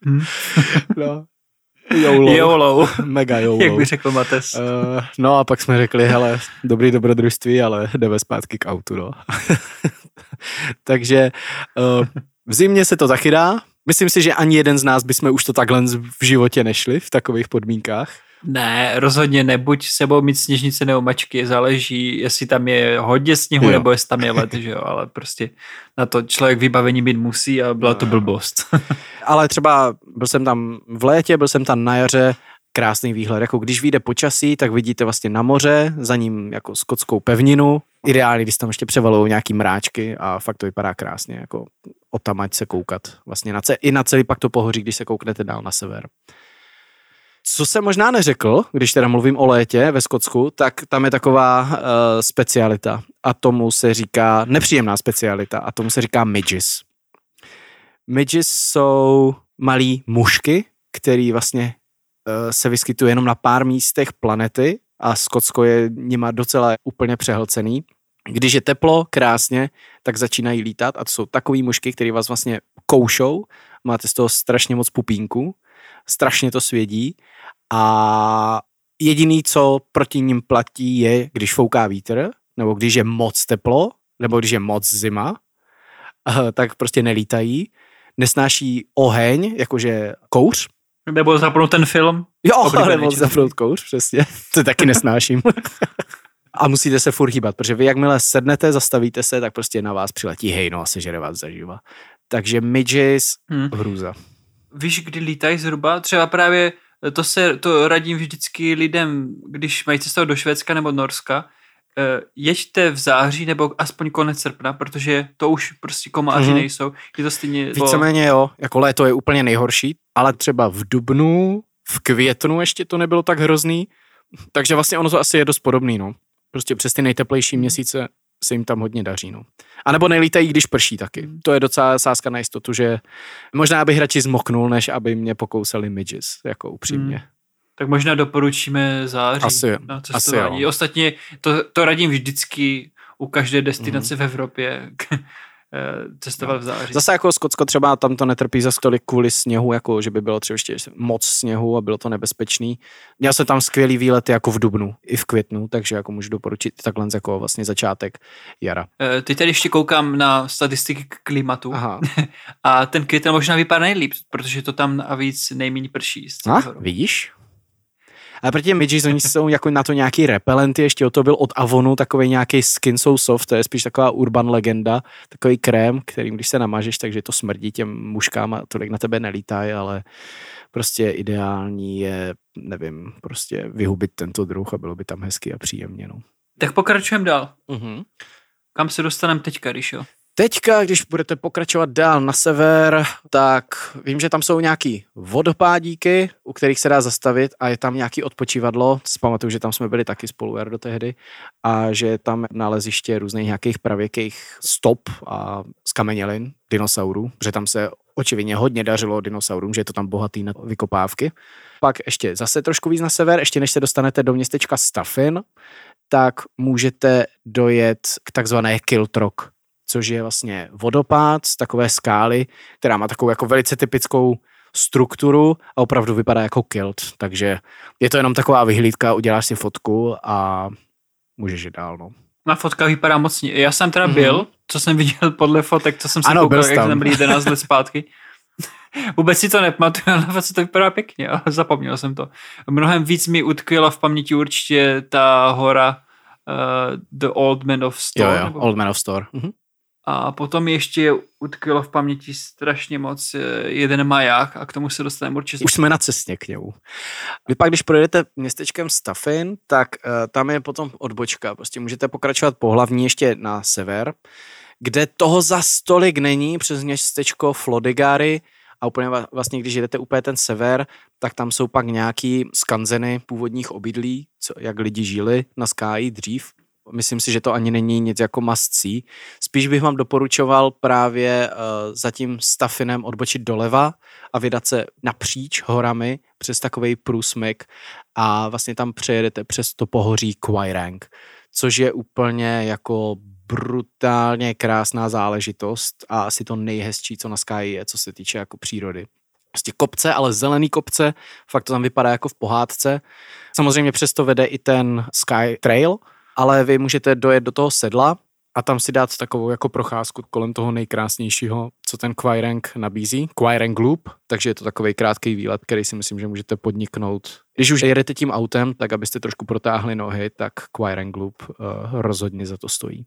Hm. (laughs) no. (laughs) Jolo. YOLO, Mega jolo. jak by řekl Mates. Uh, no a pak jsme řekli, hele, dobrý dobrodružství, ale jdeme zpátky k autu, no. (laughs) Takže uh, v zimě se to taky dá. Myslím si, že ani jeden z nás bychom už to takhle v životě nešli v takových podmínkách. Ne, rozhodně nebuď sebou mít sněžnice nebo mačky, záleží, jestli tam je hodně sněhu, Jo. nebo jestli tam je led, že jo, ale prostě na to člověk vybavení být musí a byla to blbost. Ale třeba byl jsem tam v létě, byl jsem tam na jaře, krásný výhled. Jako když vyjde počasí, tak vidíte vlastně na moře, za ním jako skotskou pevninu. Ideálně, když tam ještě převalují nějaký mráčky a fakt to vypadá krásně, jako o tam ať se koukat. Vlastně na ce- i na celý pak to pohoří, když se kouknete dál na sever. Co jsem možná neřekl, když teda mluvím o létě ve Skotsku, tak tam je taková uh, specialita a tomu se říká, nepříjemná specialita a tomu se říká midges. Midges jsou malí mušky, který vlastně se vyskytují jenom na pár místech planety a Skotsko je nima docela úplně přehlcený. Když je teplo, krásně, tak začínají lítat a to jsou takový mušky, které vás vlastně koušou, máte z toho strašně moc pupínku, strašně to svědí a jediný, co proti ním platí, je, když fouká vítr, nebo když je moc teplo, nebo když je moc zima, eh, tak prostě nelítají. Nesnáší oheň, jakože kouř. Nebo zapnout ten film. Jo, Oblíbený nebo zapnout kouř, přesně. (laughs) To taky nesnáším. (laughs) A musíte se furt hýbat, protože vy jakmile sednete, zastavíte se, tak prostě na vás přiletí hejno a sežere vás zaživa. Takže midges, Hm. hrůza. Víš, kdy lítají zhruba? Třeba právě to se, to radím vždycky lidem, když mají cestovat do Švédska nebo Norska, eh, jeďte v září nebo aspoň konec srpna, protože to už prostě komáři Mhm. mm-hmm. nejsou. Je to stejně... Víceméně jo, jako léto je úplně nejhorší, ale třeba v dubnu, v květnu ještě to nebylo tak hrozný, takže vlastně ono to asi je dost podobný, no. Prostě přes ty nejteplejší měsíce se jim tam hodně daří, no. A nebo nelítají, když prší taky. To je docela sázka na jistotu, že možná bych radši zmoknul, než aby mě pokousali midges, jako upřímně. Hmm. Tak možná doporučíme září Asi na asi cestování. jo. Ostatně to, to radím vždycky u každé destinace Mhm. v Evropě eh, cestovat v září. Zase jako Skotsko třeba tam to netrpí za tolik kvůli sněhu, jako že by bylo třeba ještě moc sněhu a bylo to nebezpečný. Měl jsem tam skvělý výlety jako v dubnu i v květnu, takže jako můžu doporučit takhle jako vlastně začátek jara. Eh, Teď tady ještě koukám na statistiky klimatu Aha. (laughs) a ten květen možná vypadá nejlíp, protože to tam navíc nejméně prší. A, roku. vidíš? A proti těm midges, oni jsou jako na to nějaký repelenty, ještě o to byl od Avonu takový nějaký skin so soft, to je spíš taková urban legenda, takový krém, kterým když se namažeš, takže to smrdí těm muškám a tolik na tebe nelítají, ale prostě ideální je, nevím, prostě vyhubit tento druh a bylo by tam hezky a příjemně. No. Tak pokračujeme dál. Uh-huh. Kam se dostaneme teďka, když jo? Teďka, když budete pokračovat dál na sever, tak vím, že tam jsou nějaký vodopádíky, u kterých se dá zastavit a je tam nějaký odpočívadlo. Pamatuju, že tam jsme byli taky spolu do tehdy a že je tam naleziště různých nějakých pravěkých stop a skamenělin dinosaurů, že tam se očividně hodně dařilo dinosaurům, že je to tam bohatý na vykopávky. Pak ještě zase trošku víc na sever, ještě než se dostanete do městečka Staffin, tak můžete dojet k takzvané Kiltrock, což je vlastně vodopád z takové skály, která má takovou jako velice typickou strukturu a opravdu vypadá jako kilt, takže je to jenom taková vyhlídka, uděláš si fotku a můžeš jít dál, no. Na fotkách vypadá mocně. Já jsem teda Mhm. byl, co jsem viděl podle fotek, co jsem se Ano, koukal, byl jak tam. jsem byl 11 let zpátky. (laughs) Vůbec si to nepamatuju, ale fotce to vypadá pěkně, ale (laughs) zapomněl jsem to. Mnohem víc mi utkvěla v paměti určitě ta hora uh, The Old Man of Store. Jo, jo, nebo- Old Man of Store. Mhm. A potom ještě utkvělo v paměti strašně moc eh, jeden maják a k tomu se dostaneme určitě. Už jsme na cestě k němu. Vy pak, když projedete městečkem Staffin, tak uh, tam je potom odbočka. Prostě můžete pokračovat po hlavní ještě na sever, kde toho za stolik není přes městečko Flodigary a úplně vlastně, když jedete úplně ten sever, tak tam jsou pak nějaký skanzeny původních obydlí, co, jak lidi žili na skáji dřív. Myslím si, že to ani není nic jako see. Spíš bych vám doporučoval právě uh, za tím Stafinem odbočit doleva a vydat se napříč horami přes takový průsmyk a vlastně tam přejedete přes to pohoří Quairang, což je úplně jako brutálně krásná záležitost a asi to nejhezčí, co na Sky je, co se týče jako přírody. Prostě kopce, ale zelený kopce, fakt to tam vypadá jako v pohádce. Samozřejmě přesto vede i ten Sky Trail, ale vy můžete dojet do toho sedla a tam si dát takovou jako procházku kolem toho nejkrásnějšího, co ten Quairang nabízí, Quairang Loop, takže je to takový krátký výlet, který si myslím, že můžete podniknout. Když už jedete tím autem, tak abyste trošku protáhli nohy, tak Quairang Loop uh, rozhodně za to stojí.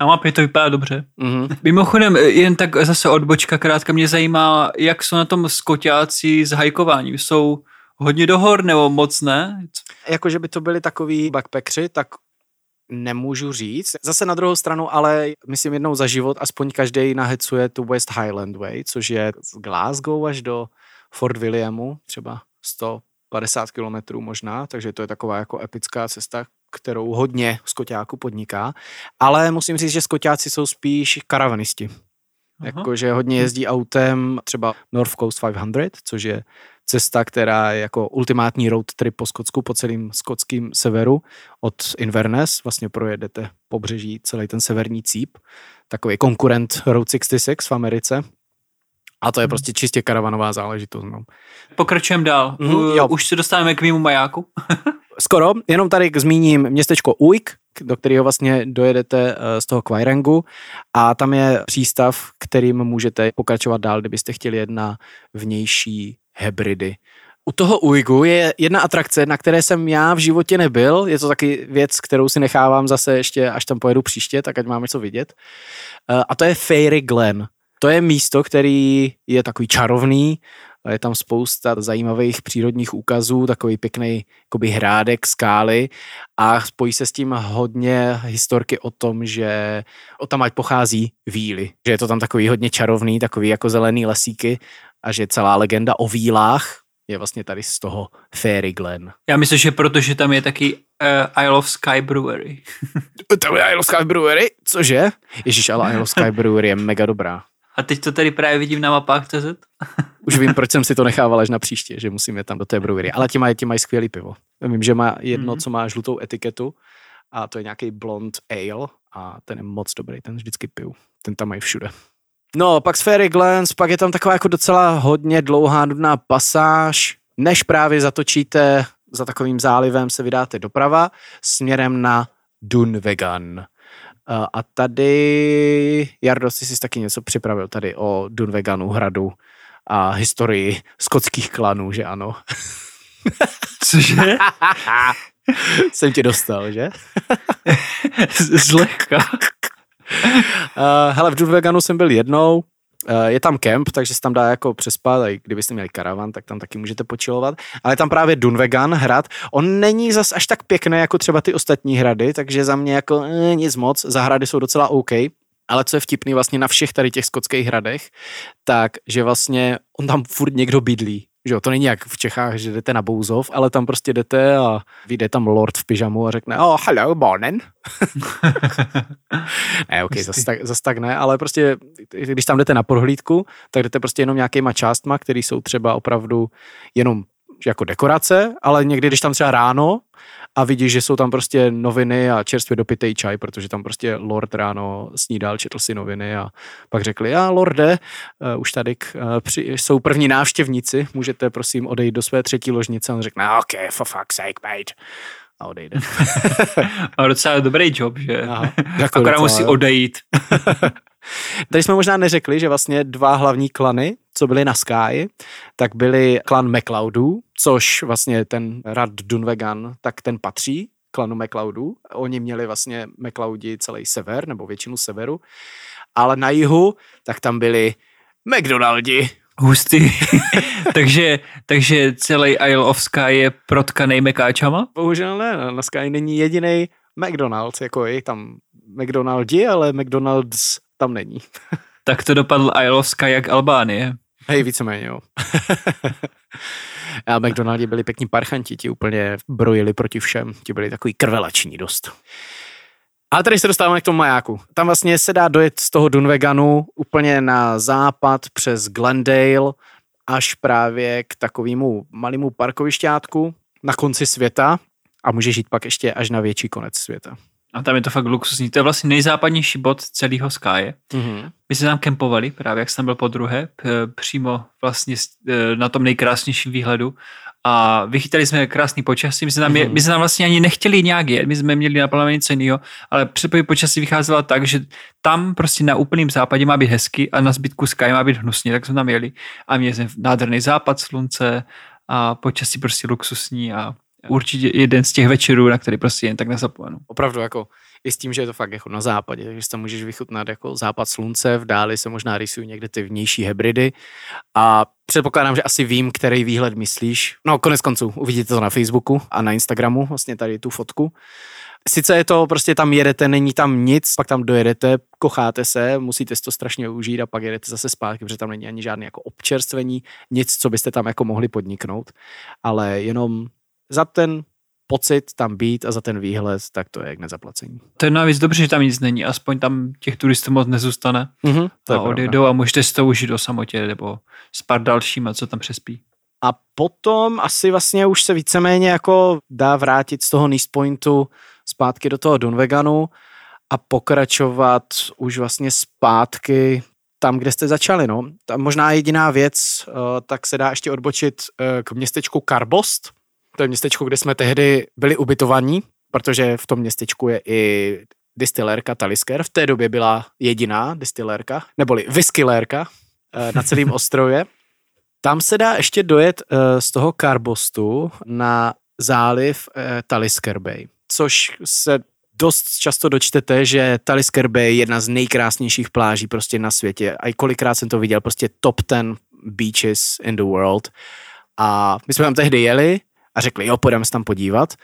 Na mapě to vypadá dobře. Mm-hmm. Mimochodem, jen tak zase odbočka krátka, mě zajímá, jak jsou na tom skoťáci s hajkováním. Jsou hodně dohor nebo moc ne? Jakože by to byli takový backpackři, tak nemůžu říct. Zase na druhou stranu, ale myslím jednou za život, aspoň každý nahecuje tu West Highland Way, což je z Glasgow až do Fort Williamu, třeba 150 kilometrů možná, takže to je taková jako epická cesta, kterou hodně skoťáků podniká, ale musím říct, že skoťáci jsou spíš karavanisti. Jakože hodně jezdí autem třeba North Coast 500, což je cesta, která je jako ultimátní road trip po Skotsku, po celém skotském severu. Od Inverness vlastně projedete pobřeží celý ten severní cíp, takový konkurent Road 66 v Americe. A to je mhm. prostě čistě karavanová záležitost. No. Pokračujeme dál. Mm, jo. Už se dostáváme k mýmu majáku. (laughs) Skoro, jenom tady zmíním městečko Uik, do kterého vlastně dojedete eh, z toho Quairangu a tam je přístav, kterým můžete pokračovat dál, kdybyste chtěli jet na vnější hybridy. U toho Uigu je jedna atrakce, na které jsem já v životě nebyl. Je to taky věc, kterou si nechávám zase ještě, až tam pojedu příště, tak ať máme co vidět. Eh, a to je Fairy Glen. To je místo, který je takový čarovný, je tam spousta zajímavých přírodních úkazů, takový pěkný jakoby hrádek, skály a spojí se s tím hodně historky o tom, že o tam ať pochází víly, že je to tam takový hodně čarovný, takový jako zelený lesíky a že celá legenda o vílách je vlastně tady z toho Fairy Glen. Já myslím, že protože tam je taky uh, Isle of Sky Brewery. (laughs) tam je Isle of Sky Brewery? Cože? Ježíš, ale Isle of Sky Brewery je mega dobrá. A teď to tady právě vidím na mapách CZ. Už vím, proč jsem si to nechával až na příště, že musíme tam do té brewery. Ale ti mají, ti mají skvělý pivo. Vím, že má jedno, mm-hmm. co má žlutou etiketu a to je nějaký blond ale a ten je moc dobrý, ten vždycky piju. Ten tam mají všude. No, pak z Fairy Glens, pak je tam taková jako docela hodně dlouhá, nudná pasáž, než právě zatočíte za takovým zálivem se vydáte doprava směrem na Dunvegan. A tady, Jardo, jsi si taky něco připravil tady o Dunveganu, hradu a historii skotských klanů, že ano? (laughs) Cože? (laughs) Jsem tě dostal, že? (laughs) Zlehka. Uh, hele, v Dunveganu jsem byl jednou, eh, je tam kemp, takže se tam dá jako přespat, a kdybyste měli karavan, tak tam taky můžete počilovat. Ale je tam právě Dunvegan hrad. On není zas až tak pěkný jako třeba ty ostatní hrady, takže za mě jako eh, nic moc. Zahrady jsou docela OK. Ale co je vtipný vlastně na všech tady těch skotských hradech, tak že vlastně on tam furt někdo bydlí. Že jo, to není jak v Čechách, že jdete na Bouzov, ale tam prostě jdete a vyjde tam lord v pyžamu a řekne, oh, hello, morning. (laughs) ne, ok, zase tak, zas tak ne, ale prostě, když tam jdete na prohlídku, tak jdete prostě jenom nějakýma částma, které jsou třeba opravdu jenom jako dekorace, ale někdy, když tam třeba ráno a vidíš, že jsou tam prostě noviny a čerstvě dopitej čaj, protože tam prostě Lord ráno snídal, četl si noviny a pak řekli, a Lorde, uh, už tady uh, při, jsou první návštěvníci, můžete prosím odejít do své třetí ložnice. A on řekne, ok, for fuck's sake, mate a odejde. (laughs) a docela dobrý job, že? Aha, jako Akorát docela, musí odejít. (laughs) Tady jsme možná neřekli, že vlastně dva hlavní klany, co byly na Sky, tak byli klan McLeodů, což vlastně ten Rad Dunvegan, tak ten patří klanu McLeodů. Oni měli vlastně McLeodi celý sever, nebo většinu severu, ale na jihu, tak tam byli McDonaldi. Hustý. (laughs) takže, takže celý Isle of Sky je protkaný mekáčama? Bohužel ne, na Sky není jediný McDonald's, jako je tam McDonaldi, ale McDonald's tam není. (laughs) tak to dopadl Isle of Sky jak Albánie. Hej, víceméně jo. (laughs) A McDonaldi byli pěkní parchanti, ti úplně brojili proti všem, ti byli takový krvelační dost. A tady se dostáváme k tomu majáku. Tam vlastně se dá dojet z toho Dunveganu úplně na západ přes Glendale až právě k takovému malému parkovišťátku na konci světa a můžeš jít pak ještě až na větší konec světa. A tam je to fakt luxusní. To je vlastně nejzápadnější bod celého Sky. Mm-hmm. My jsme tam kempovali, právě jak jsem byl po druhé, přímo vlastně e, na tom nejkrásnějším výhledu a vychytali jsme krásný počasí. My jsme tam, Mhm. my jsme tam vlastně ani nechtěli nějak jet, my jsme měli naplánované něco jiného, ale předpověď počasí vycházela tak, že tam prostě na úplném západě má být hezky a na zbytku Sky má být hnusně, tak jsme tam jeli a měli jsme nádherný západ slunce a počasí prostě luxusní a určitě jeden z těch večerů, na který prostě jen tak nezapomenu. Opravdu jako i s tím, že je to fakt jako na západě, takže tam můžeš vychutnat jako západ slunce, v dáli se možná rysují někde ty vnější hybridy a předpokládám, že asi vím, který výhled myslíš. No konec konců, uvidíte to na Facebooku a na Instagramu, vlastně tady tu fotku. Sice je to, prostě tam jedete, není tam nic, pak tam dojedete, kocháte se, musíte si to strašně užít a pak jedete zase zpátky, protože tam není ani žádné jako občerstvení, nic, co byste tam jako mohli podniknout, ale jenom za ten pocit tam být a za ten výhled, tak to je jak nezaplacení. To je navíc dobře, že tam nic není, aspoň tam těch turistů moc nezůstane. Mm-hmm, a odjedou a můžete si to užít o samotě nebo s pár dalšíma, co tam přespí. A potom asi vlastně už se víceméně jako dá vrátit z toho East Pointu zpátky do toho Dunveganu a pokračovat už vlastně zpátky tam, kde jste začali. No. Tam možná jediná věc, uh, tak se dá ještě odbočit uh, k městečku Karbost. To je městečko, kde jsme tehdy byli ubytovaní, protože v tom městečku je i distilérka Talisker. V té době byla jediná distilérka, neboli whiskylérka uh, na celém (laughs) ostrově. Tam se dá ještě dojet uh, z toho Karbostu na záliv uh, Talisker Bay, což se dost často dočtete, že Talisker Bay je jedna z nejkrásnějších pláží prostě na světě. A i kolikrát jsem to viděl, prostě top 10 beaches in the world. A my jsme tam tehdy jeli a řekli, jo, půjdeme se tam podívat,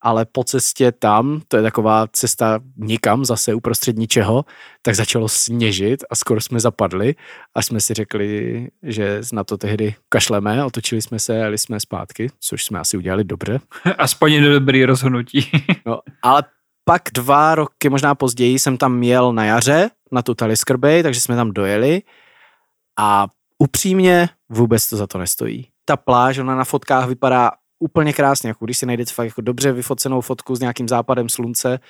ale po cestě tam, to je taková cesta nikam, zase uprostřed ničeho, tak začalo sněžit a skoro jsme zapadli a jsme si řekli, že na to tehdy kašleme, otočili jsme se a jeli jsme zpátky, což jsme asi udělali dobře. (laughs) Aspoň je to dobrý rozhodnutí. (laughs) No, ale pak dva roky, možná později, jsem tam jel na jaře, na tu Talisker Bay, takže jsme tam dojeli a upřímně vůbec to za to nestojí. Ta pláž, ona na fotkách vypadá úplně krásně, jako když si najdete fakt jako dobře vyfocenou fotku s nějakým západem slunce,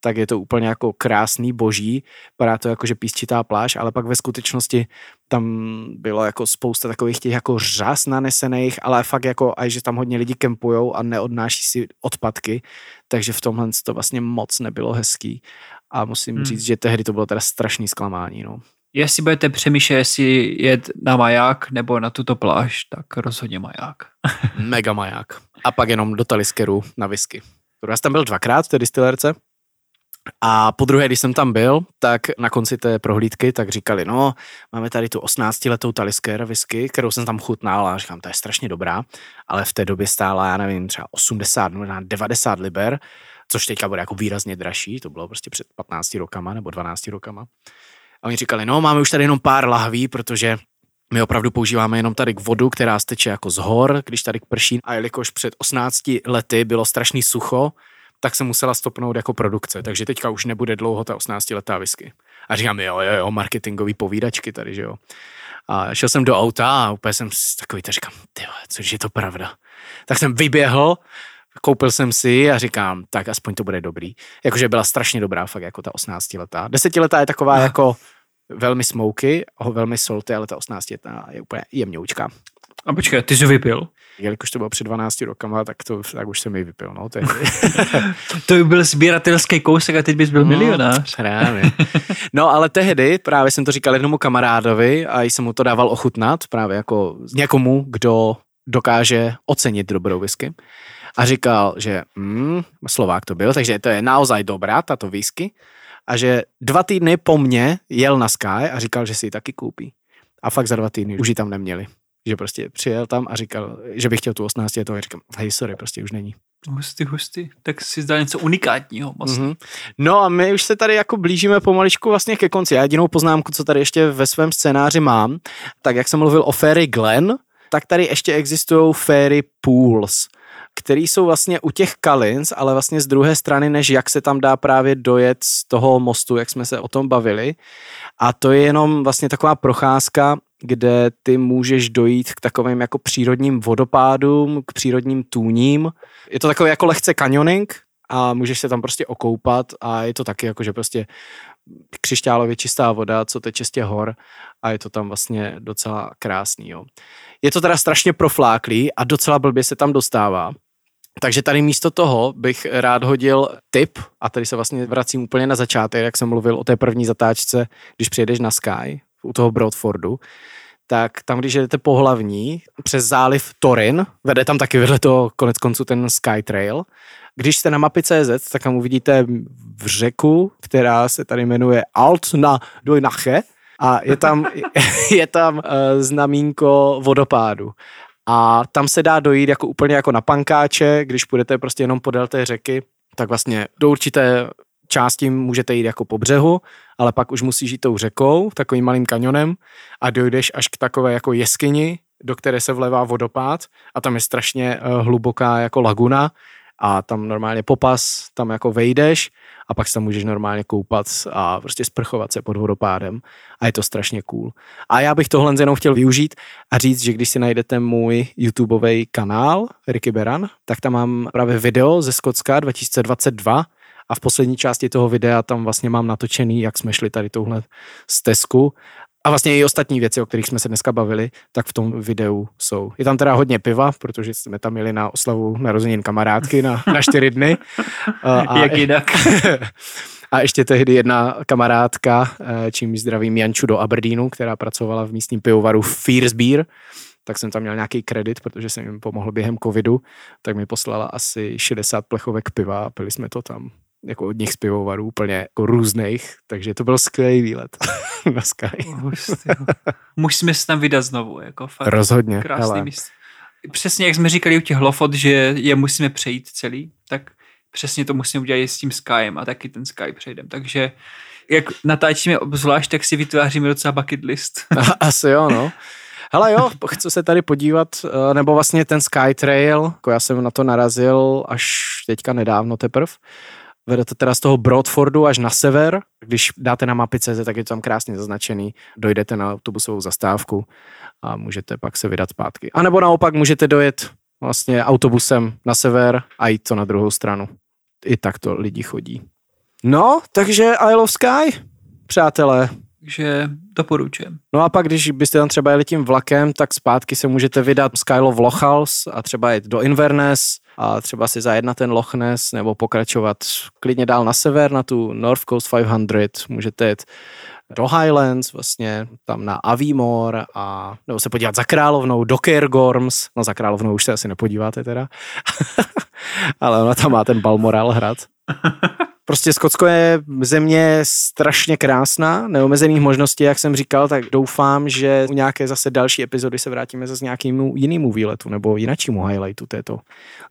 tak je to úplně jako krásný boží, vypadá to jako, že písčitá pláž, ale pak ve skutečnosti tam bylo jako spousta takových těch jako řas nanesených, ale fakt jako aj, že tam hodně lidí kempujou a neodnáší si odpadky, takže v tomhle to vlastně moc nebylo hezký a musím hmm. říct, že tehdy to bylo teda strašný zklamání, no. Jestli budete přemýšlet, jestli jet na maják nebo na tuto pláž, tak rozhodně maják. (laughs) Mega maják. A pak jenom do Taliskeru na whisky. Já jsem tam byl dvakrát v té distilérce a po druhé, když jsem tam byl, tak na konci té prohlídky tak říkali, no, máme tady tu 18-letou Talisker whisky, kterou jsem tam chutnal a říkám, to je strašně dobrá, ale v té době stála, já nevím, třeba 80, možná 90 liber, což teďka bude jako výrazně dražší, to bylo prostě před 15 rokama nebo 12 rokama. A oni říkali, no, máme už tady jenom pár lahví, protože my opravdu používáme jenom tady k vodu, která steče jako z hor, když tady prší. A jelikož před 18 lety bylo strašný sucho, tak se musela stopnout jako produkce. Takže teďka už nebude dlouho ta 18 letá whisky. A říkám, jo, jo, jo, marketingový povídačky tady, že jo. A šel jsem do auta a úplně jsem takový, to říkám, ty vole, což je to pravda. Tak jsem vyběhl, koupil jsem si a říkám, tak aspoň to bude dobrý. Jakože byla strašně dobrá, fakt jako ta 18 letá. Desetiletá je taková jako velmi smoky, velmi salty, ale ta 18 letá je úplně jemňoučka. A počkej, ty jsi vypil? Jelikož to bylo před 12 rokama, tak, to, tak už jsem ji vypil. No, to je, (laughs) To by byl sběratelský kousek a teď bys byl No. milionář. Právě. (laughs) No ale tehdy, právě jsem to říkal jednomu kamarádovi a jsem mu to dával ochutnat, právě jako někomu, kdo dokáže ocenit dobrou whisky. A říkal, že mm, Slovák to byl, takže to je naozaj dobrá, tato whisky. A že dva týdny po mně jel na Sky a říkal, že si ji taky koupí. A fakt za dva týdny už ji tam neměli. Že prostě přijel tam a říkal, že bych chtěl tu 18 to a říkám, hej, sorry, prostě už není. Hustý, hustý. Tak si zdal něco unikátního. Moc. Mm-hmm. No a my už se tady jako blížíme pomaličku vlastně ke konci. Já jedinou poznámku, co tady ještě ve svém scénáři mám, tak jak jsem mluvil o Fairy Glen, tak tady ještě existují Fairy Pools. Který jsou vlastně u těch Kalins, ale vlastně z druhé strany, než jak se tam dá právě dojet z toho mostu, jak jsme se o tom bavili. A to je jenom vlastně taková procházka, kde ty můžeš dojít k takovým jako přírodním vodopádům, k přírodním tůním. Je to takový jako lehce kanioning a můžeš se tam prostě okoupat a je to taky jako, že prostě křišťálově čistá voda, co teče z těch hor a je to tam vlastně docela krásný. Jo. Je to teda strašně profláklý a docela blbě se tam dostává. Takže tady místo toho bych rád hodil tip, a tady se vlastně vracím úplně na začátek, jak jsem mluvil o té první zatáčce, když přijedeš na Sky, u toho Broadfordu, tak tam, když jedete po hlavní, přes záliv Torin, vede tam taky vedle toho konec konců ten Skytrail, když jste na mapy CZ, tak tam uvidíte v řeku, která se tady jmenuje Alt na Dojnache a je tam, (laughs) je tam uh, znamínko vodopádu. A tam se dá dojít jako úplně jako na pankáče, když půjdete prostě jenom podél té řeky, tak vlastně do určité části můžete jít jako po břehu, ale pak už musíš jít tou řekou, takovým malým kanionem a dojdeš až k takové jako jeskyni, do které se vlevá vodopád a tam je strašně uh, hluboká jako laguna a tam normálně popas, tam jako vejdeš a pak se tam můžeš normálně koupat a prostě sprchovat se pod vodopádem a je to strašně cool. A já bych tohle jenom chtěl využít a říct, že když si najdete můj YouTubeový kanál Ricky Beran, tak tam mám právě video ze Skotska 2022 a v poslední části toho videa tam vlastně mám natočený, jak jsme šli tady touhle stezku a vlastně i ostatní věci, o kterých jsme se dneska bavili, tak v tom videu jsou. Je tam teda hodně piva, protože jsme tam měli na oslavu narozenin kamarádky na, na čtyři dny. A, Jak jinak. (laughs) A ještě tehdy jedna kamarádka, eh, čím zdravím Janču do Aberdeenu, která pracovala v místním pivovaru Fierce Beer, tak jsem tam měl nějaký kredit, protože jsem jim pomohl během covidu, tak mi poslala asi 60 plechovek piva a pili jsme to tam jako od nich z pivovarů, úplně jako různých, takže to byl skvělý výlet (laughs) na Sky. Musíme se tam vydat znovu, jako fakt. Rozhodně. Krásný místo. Přesně jak jsme říkali u těch lofot, že je musíme přejít celý, tak přesně to musíme udělat i s tím Skyem a taky ten Sky přejdeme. Takže jak natáčíme obzvlášť, tak si vytváříme docela bucket list. (laughs) Asi jo, no. Hele jo, chci se tady podívat, eh, nebo vlastně ten Skytrail, jako já jsem na to narazil až teďka nedávno teprve, Vede to teda z toho Broadfordu až na sever. Když dáte na mapy CZ, tak je to tam krásně zaznačený. Dojdete na autobusovou zastávku a můžete pak se vydat zpátky. A nebo naopak můžete dojet vlastně autobusem na sever a jít to na druhou stranu. I tak to lidi chodí. No, takže I love Sky, přátelé. Takže doporučujem. No a pak, když byste tam třeba jeli tím vlakem, tak zpátky se můžete vydat Skylo v Lochals a třeba jít do Inverness a třeba si zajet na ten Loch Ness nebo pokračovat klidně dál na sever, na tu North Coast 500, můžete jít do Highlands, vlastně tam na Avimor a nebo se podívat za královnou do Cairngorms, no za královnou už se asi nepodíváte teda, (laughs) ale ona tam má ten Balmoral hrad. (laughs) Prostě Skotsko je země strašně krásná, neomezených možností, jak jsem říkal, tak doufám, že u nějaké zase další epizody se vrátíme zase nějakému jinému výletu nebo jináčímu highlightu této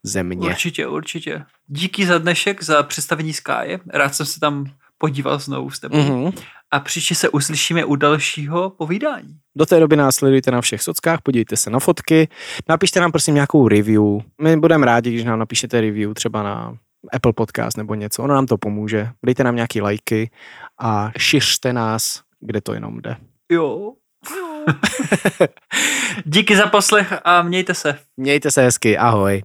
země. Určitě, určitě. Díky za dnešek, za představení Sky. Rád jsem se tam podíval znovu s tebou. Mm-hmm. A příště se uslyšíme u dalšího povídání. Do té doby nás sledujte na všech sockách, podívejte se na fotky, napište nám prosím nějakou review. My budeme rádi, když nám napíšete review třeba na Apple Podcast nebo něco, ono nám to pomůže. Dejte nám nějaký lajky a šiřte nás, kde to jenom jde. Jo. jo. (laughs) Díky za poslech a mějte se. Mějte se hezky, ahoj.